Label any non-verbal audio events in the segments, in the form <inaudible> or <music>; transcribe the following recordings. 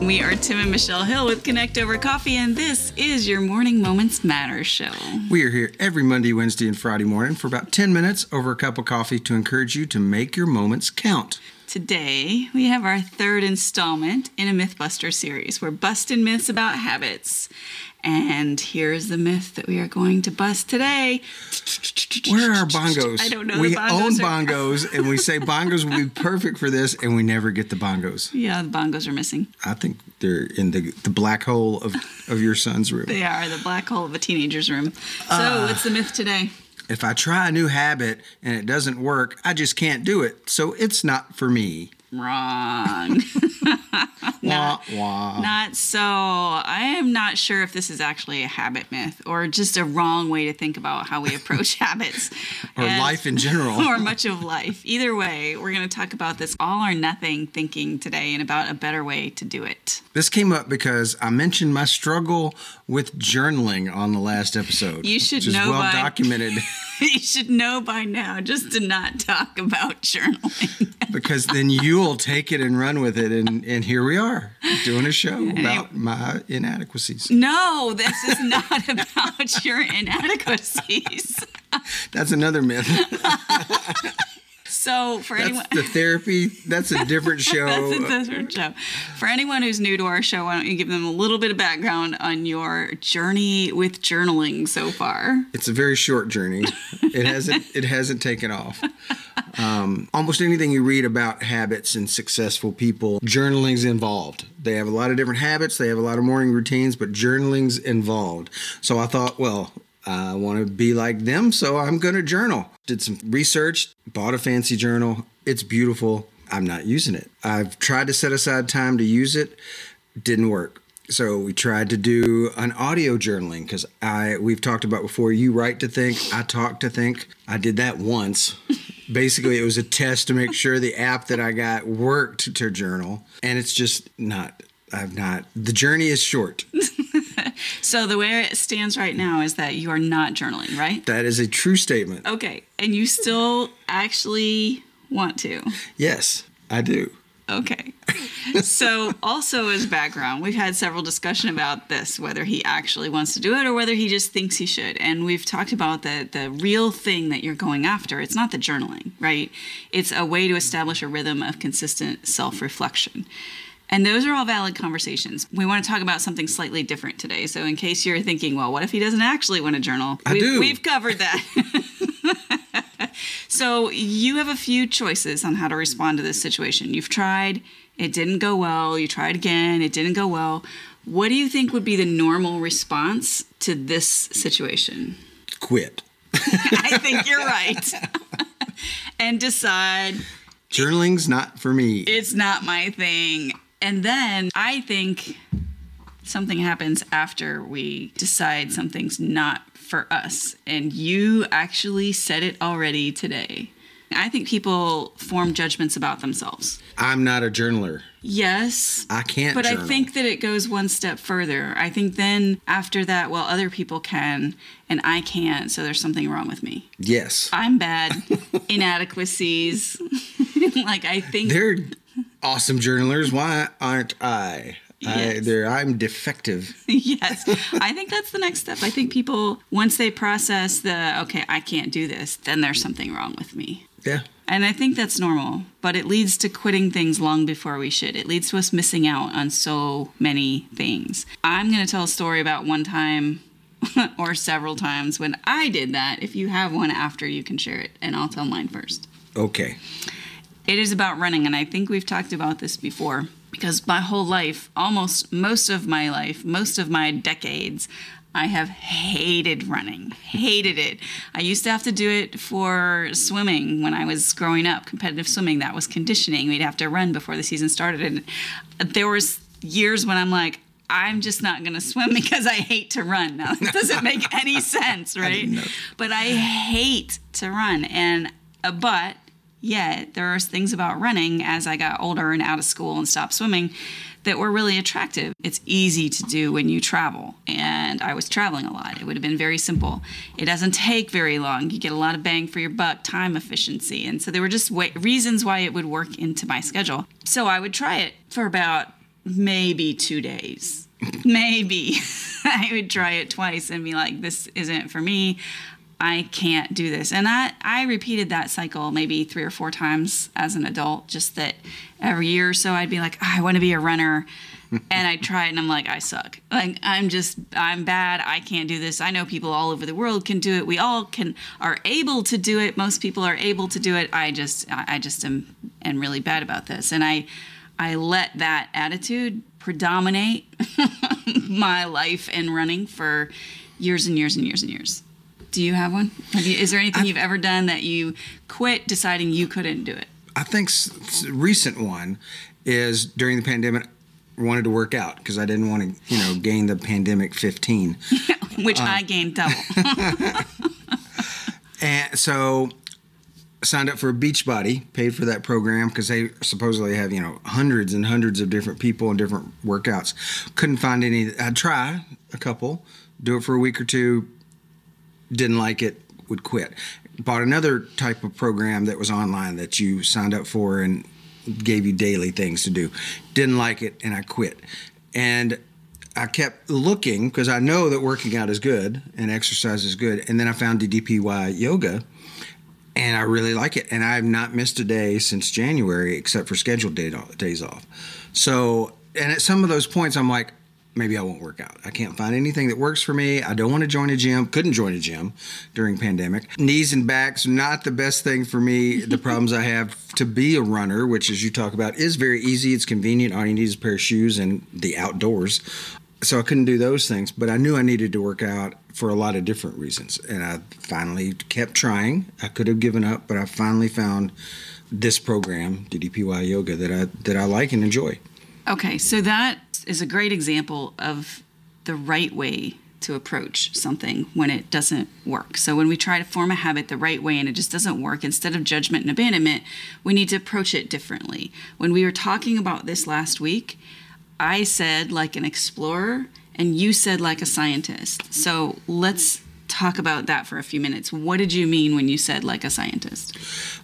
We are Tim and Michelle Hill with Connect Over Coffee, and this is your Morning Moments Matter show. We are here every Monday, Wednesday, and Friday morning for about 10 minutes over a cup of coffee to encourage you to make your moments count. Today, we have our third installment in a Mythbuster series. We're busting myths about habits. And here's the myth that we are going to bust today. Where are our bongos? I don't know. We bongos own are- bongos, and we say bongos would be <laughs> perfect for this, and we never get the bongos. Yeah, the bongos are missing. I think they're in the, the black hole of, of your son's room. They are the black hole of a teenager's room. So, Ah. what's the myth today? If I try a new habit and it doesn't work, I just can't do it. So it's not for me. Wrong. <laughs> <laughs> Wah, wah. Not so. I am not sure if this is actually a habit myth or just a wrong way to think about how we approach <laughs> habits or life in general. <laughs> or much of life. Either way, we're going to talk about this all or nothing thinking today and about a better way to do it. This came up because I mentioned my struggle with journaling on the last episode. You should know well by- documented you should know by now just to not talk about journaling. because then you'll take it and run with it, and, and here we are doing a show <laughs> about my inadequacies. no, this is not <laughs> about your inadequacies. That's another myth. <laughs> So, for anyone. The therapy. That's a different show. <laughs> That's a different show. For anyone who's new to our show, why don't you give them a little bit of background on your journey with journaling so far? It's a very short journey. It hasn't it hasn't taken off. Um, almost anything you read about habits and successful people, journaling's involved. They have a lot of different habits. They have a lot of morning routines, but journaling's involved. So I thought, well, I want to be like them, so I'm going to journal. Did some research, bought a fancy journal. It's beautiful. I'm not using it. I've tried to set aside time to use it. Didn't work. So we tried to do an audio journaling because I we've talked about before. You write to think, I talk to think. I did that once. <laughs> Basically, it was a test to make sure the app that I got worked to journal, and it's just not. I've not. The journey is short. <laughs> So, the way it stands right now is that you are not journaling, right? That is a true statement. Okay. And you still actually want to. Yes, I do. Okay. so, also as background, we've had several discussion about this, whether he actually wants to do it or whether he just thinks he should. And we've talked about the the real thing that you're going after. It's not the journaling, right? It's a way to establish a rhythm of consistent self-reflection. And those are all valid conversations. We want to talk about something slightly different today. So, in case you're thinking, well, what if he doesn't actually want to journal? I we've, do. We've covered that. <laughs> So you have a few choices on how to respond to this situation. You've tried, it didn't go well. You tried again, it didn't go well. What do you think would be the normal response to this situation? Quit. <laughs> I think you're right. <laughs> and decide Journaling's not for me. it's not my thing. And then I think something happens after we decide something's not for us. And you actually said it already today. I think people form judgments about themselves. I'm not a journaler. Yes. I can't. But I think that it goes one step further. I think then after that, well, other people can and I can't, so there's something wrong with me. yes, I'm bad. <laughs> Inadequacies. <laughs> like I think they're awesome journalers. Why aren't I? I Yes. they're, I'm defective. <laughs> yes. I think that's the next step. I think people once they process the okay, I can't do this, then there's something wrong with me. Yeah. And I think that's normal, but it leads to quitting things long before we should. It leads to us missing out on so many things. I'm going to tell a story about one time <laughs> or several times when I did that. If you have one after, you can share it, and I'll tell mine first. Okay. It is about running, and I think we've talked about this before because my whole life, almost most of my life, most of my decades, I have hated running, hated it. I used to have to do it for swimming when I was growing up, competitive swimming. That was conditioning. We'd have to run before the season started, and there was years when I'm like, I'm just not going to swim <laughs> because I hate to run. Now, it doesn't make any <laughs> sense, right? know. But I hate to run. And, uh, but yet there are things about running as I got older and out of school and stopped swimming that were really attractive. It's easy to do when you travel. And I was traveling a lot. It would have been very simple. It doesn't take very long. You get a lot of bang for your buck, time efficiency. And so there were just reasons why it would work into my schedule. So I would try it for about maybe two days. <laughs> maybe <laughs> I would try it twice and be like, this isn't for me. I can't do this. And I, I repeated that cycle maybe three or four times as an adult, just that every year or so I'd be like, oh, I want to be a runner. <laughs> and I try it and I'm like, I suck. Like I'm just I'm bad. I can't do this. I know people all over the world can do it. We all can are able to do it. Most people are able to do it. I just I just am am really bad about this. And I I let that attitude predominate <laughs> my life and running for years and years and years and years. Do you have one? Have you, is there anything I, you've ever done that you quit deciding you couldn't do it? I think recent one is during the pandemic. Wanted to work out because I didn't want to, you know, <laughs> gain the pandemic 15, <laughs> which uh, I gained double. <laughs> and so signed up for a Beachbody, paid for that program because they supposedly have you know hundreds and hundreds of different people and different workouts. Couldn't find any. I'd try a couple, do it for a week or two, didn't like it, would quit. Bought another type of program that was online that you signed up for and gave you daily things to do. Didn't like it and I quit. And I kept looking because I know that working out is good and exercise is good. And then I found DDPY yoga and I really like it. And I've not missed a day since January except for scheduled day, days off. So, and at some of those points, I'm like, maybe I won't work out. I can't find anything that works for me. I don't want to join a gym. Couldn't join a gym during pandemic. Knees and backs not the best thing for me. The <laughs> problems I have to be a runner, which as you talk about is very easy. It's convenient. All you need is a pair of shoes and the outdoors. So I couldn't do those things, but I knew I needed to work out for a lot of different reasons. And I finally kept trying. I could have given up, but I finally found this program, DDPY Yoga, that I that I like and enjoy. Okay, so that is a great example of the right way to approach something when it doesn't work. So when we try to form a habit the right way and it just doesn't work, instead of judgment and abandonment, we need to approach it differently. When we were talking about this last week, I said like an explorer and you said like a scientist. So let's talk about that for a few minutes. What did you mean when you said like a scientist?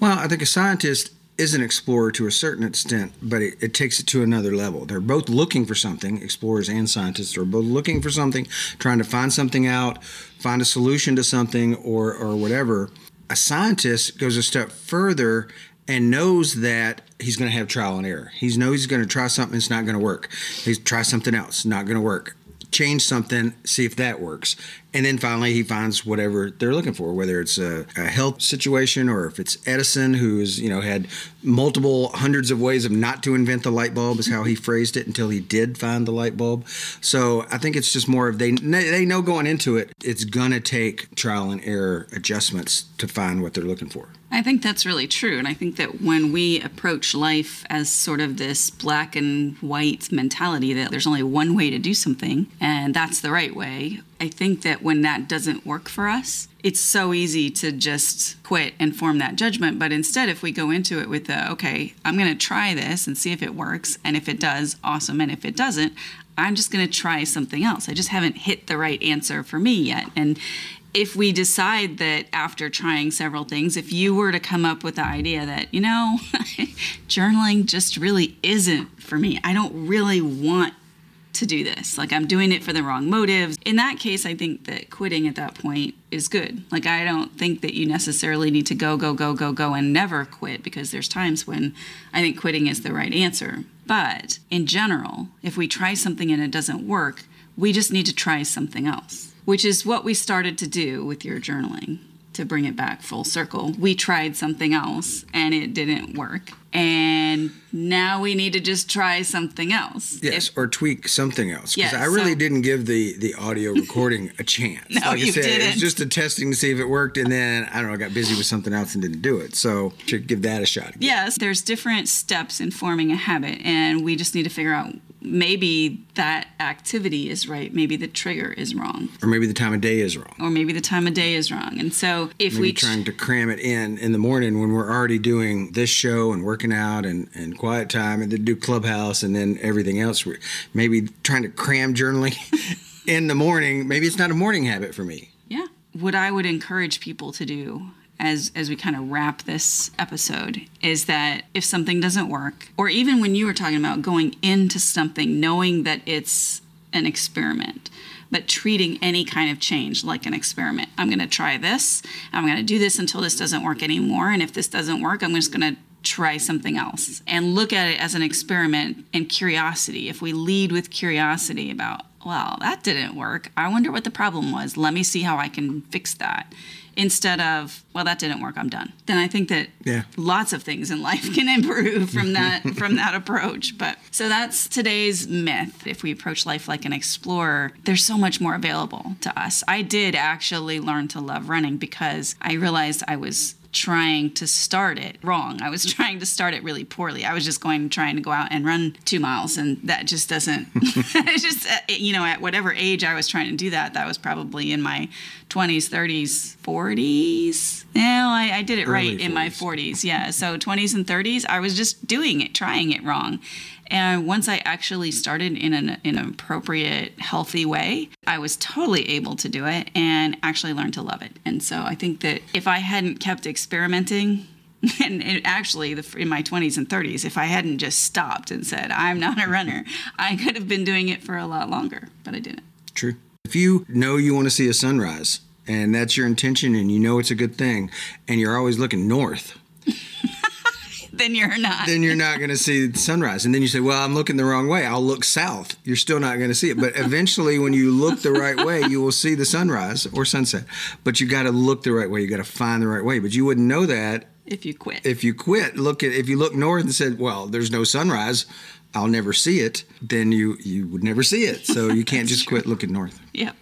Well, I think a scientist is an explorer to a certain extent, but it, it, takes it to another level. They're both looking for something, explorers and scientists are both looking for something, trying to find something out, find a solution to something, or, or whatever. A scientist goes a step further and knows that he's going to have trial and error. He knows he's going to try something, it's not going to work. He's try something else, not going to work change something, see if that works. And then finally, he finds whatever they're looking for, whether it's a, a health situation or if it's Edison, who's you know had multiple hundreds of ways of not to invent the light bulb, is how he phrased it until he did find the light bulb. So I think it's just more of they they know going into it, it's gonna take trial and error adjustments to find what they're looking for. I think that's really true. And I think that when we approach life as sort of this black and white mentality that there's only one way to do something and that's the right way, I think that when that doesn't work for us, it's so easy to just quit and form that judgment. But instead, if we go into it with the, okay, I'm going to try this and see if it works. And if it does, awesome. And if it doesn't, I'm just going to try something else. I just haven't hit the right answer for me yet. And if we decide that after trying several things, if you were to come up with the idea that, you know, <laughs> journaling just really isn't for me, I don't really want to do this. Like I'm doing it for the wrong motives. In that case, I think that quitting at that point is good. Like I don't think that you necessarily need to go, go, go, go, go and never quit because there's times when I think quitting is the right answer. But in general, if we try something and it doesn't work, we just need to try something else which is what we started to do with your journaling to bring it back full circle. We tried something else and it didn't work. And now we need to just try something else. Yes, if, or tweak something else. Because yes, I really so, didn't give the, the audio recording a chance. <laughs> no, like I you said, didn't. it's just a testing to see if it worked. And then, I don't know, I got busy with something else and didn't do it. So, should give that a shot. Again. Yes, there's different steps in forming a habit. And we just need to figure out maybe that activity is right maybe the trigger is wrong. Or maybe the time of day is wrong. Or maybe the time of day is wrong. And so if maybe we trying to cram it in in the morning when we're already doing this show and working out and, and quiet time and then do clubhouse and then everything else we're maybe trying to cram journaling <laughs> in the morning maybe it's not a morning habit for me. Yeah. What i would encourage people to do as as we kind of wrap this episode is that if something doesn't work, or even when you were talking about going into something knowing that it's an experiment, but treating any kind of change like an experiment. I'm going to try this. I'm going to do this until this doesn't work anymore. And if this doesn't work, I'm just going to try something else and look at it as an experiment and curiosity. If we lead with curiosity about, well, that didn't work. I wonder what the problem was. Let me see how I can fix that. Instead of, well, that didn't work. I'm done. Then I think that Yeah. lots of things in life can <laughs> improve from that <laughs> from that approach. But so that's today's myth. If we approach life like an explorer, there's so much more available to us. I did actually learn to love running because I realized I was trying to start it wrong. I was <laughs> trying to start it really poorly. I was just going trying to go out and run 2 miles and that just doesn't <laughs> it's just uh, you know at whatever age I was trying to do that that was probably in my 20s, 30s, 40s. No, I, I did it right Early in my 40s. 40s. Yeah, so 20s and 30s, I was just doing it, trying it wrong. And once I actually started in an, an appropriate, healthy way, I was totally able to do it and actually learned to love it. And so I think that if I hadn't kept experimenting, <laughs> and it actually the, in my 20s and 30s, if I hadn't just stopped and said, I'm not a runner, I could have been doing it for a lot longer, but I didn't. True. If you know you want to see a sunrise and that's your intention and you know it's a good thing and you're always looking north, Then you're not. then you're not going to see the sunrise. And then you say, Well, I'm looking the wrong way. I'll look south. You're still not going to see it. But eventually, when you look the right way, you will see the sunrise or sunset. But you got to look the right way. You got to find the right way. But you wouldn't know that if you quit. if you quit. Look at if you look north and said, Well, there's no sunrise. I'll never see it. Then you you would never see it. So you can't just <laughs> quit looking north. yep.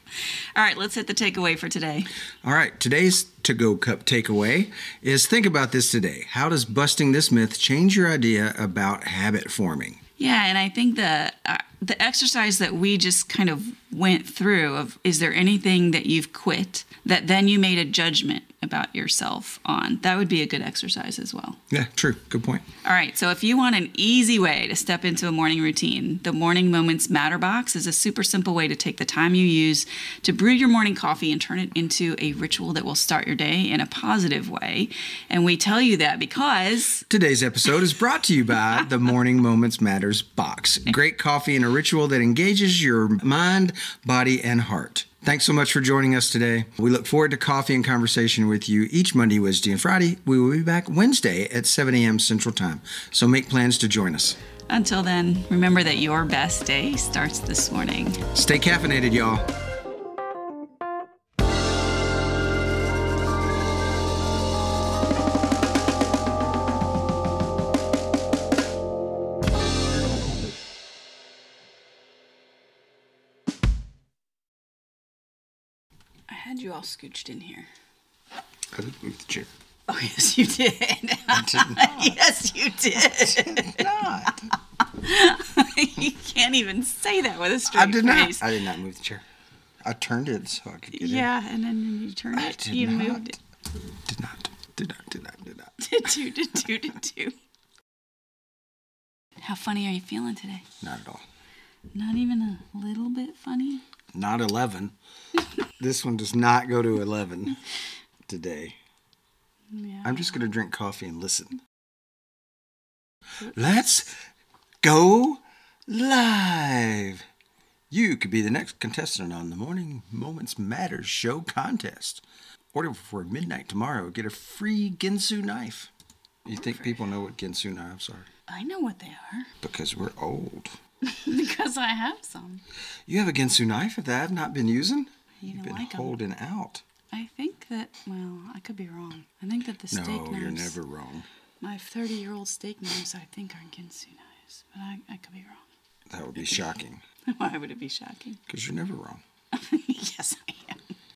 All right, let's hit the takeaway for today. All right, today's to go cup takeaway is think about this today. How does busting this myth change your idea about habit forming? Yeah, and I think the uh, the exercise that we just kind of went through of is there anything that you've quit that then you made a judgment about yourself on? That would be a good exercise as well. Yeah, true. Good point. All right, so if you want an easy way to step into a morning routine, the Morning Moments Matter Box is a super simple way to take the time you use to brew your morning coffee and turn it into a ritual that will start your day in a positive way. And we tell you that because Today's episode is brought to you by <laughs> the Morning Moments Matters box. Great coffee and a ritual that engages your mind, body, and heart. Thanks so much for joining us today. We look forward to coffee and conversation with you each Monday, Wednesday, and Friday. We will be back Wednesday at 7 a.m. Central Time. So make plans to join us. until then, remember that your best day starts this morning. Stay caffeinated, y'all. Had you all scooched in here. I didn't move the chair. Oh, yes, you did. I did not. <laughs> yes, you did. Not. <laughs> you can't even say that with a straight I did not. face. I did not move the chair. I turned it so I could get in. Yeah, and then you turned I it, did you not. moved it. Did not. Did not. Did not. Did not. Did do, did do, did do. How funny are you feeling today? Not at all. Not even a little bit funny? Not 11. <laughs> this one does not go to 11 today. Yeah. I'm just going to drink coffee and listen. Let's go live. You could be the next contestant on the Morning Moments Matters show contest. Order before midnight tomorrow. Get a free Ginsu knife. You think people know what Ginsu knives are? I know what they are Because we're old. <laughs> <laughs> because I have some. You have a Ginsu knife that I've not been using? You You've been like 'em. out. I think that, well, I could be wrong. I think that the steak No, knives, you're never wrong. my 30 year old steak knives, I think are Ginsu knives, but I, I could be wrong. That would be shocking <laughs> Why would it be shocking? because you're never wrong. yes, I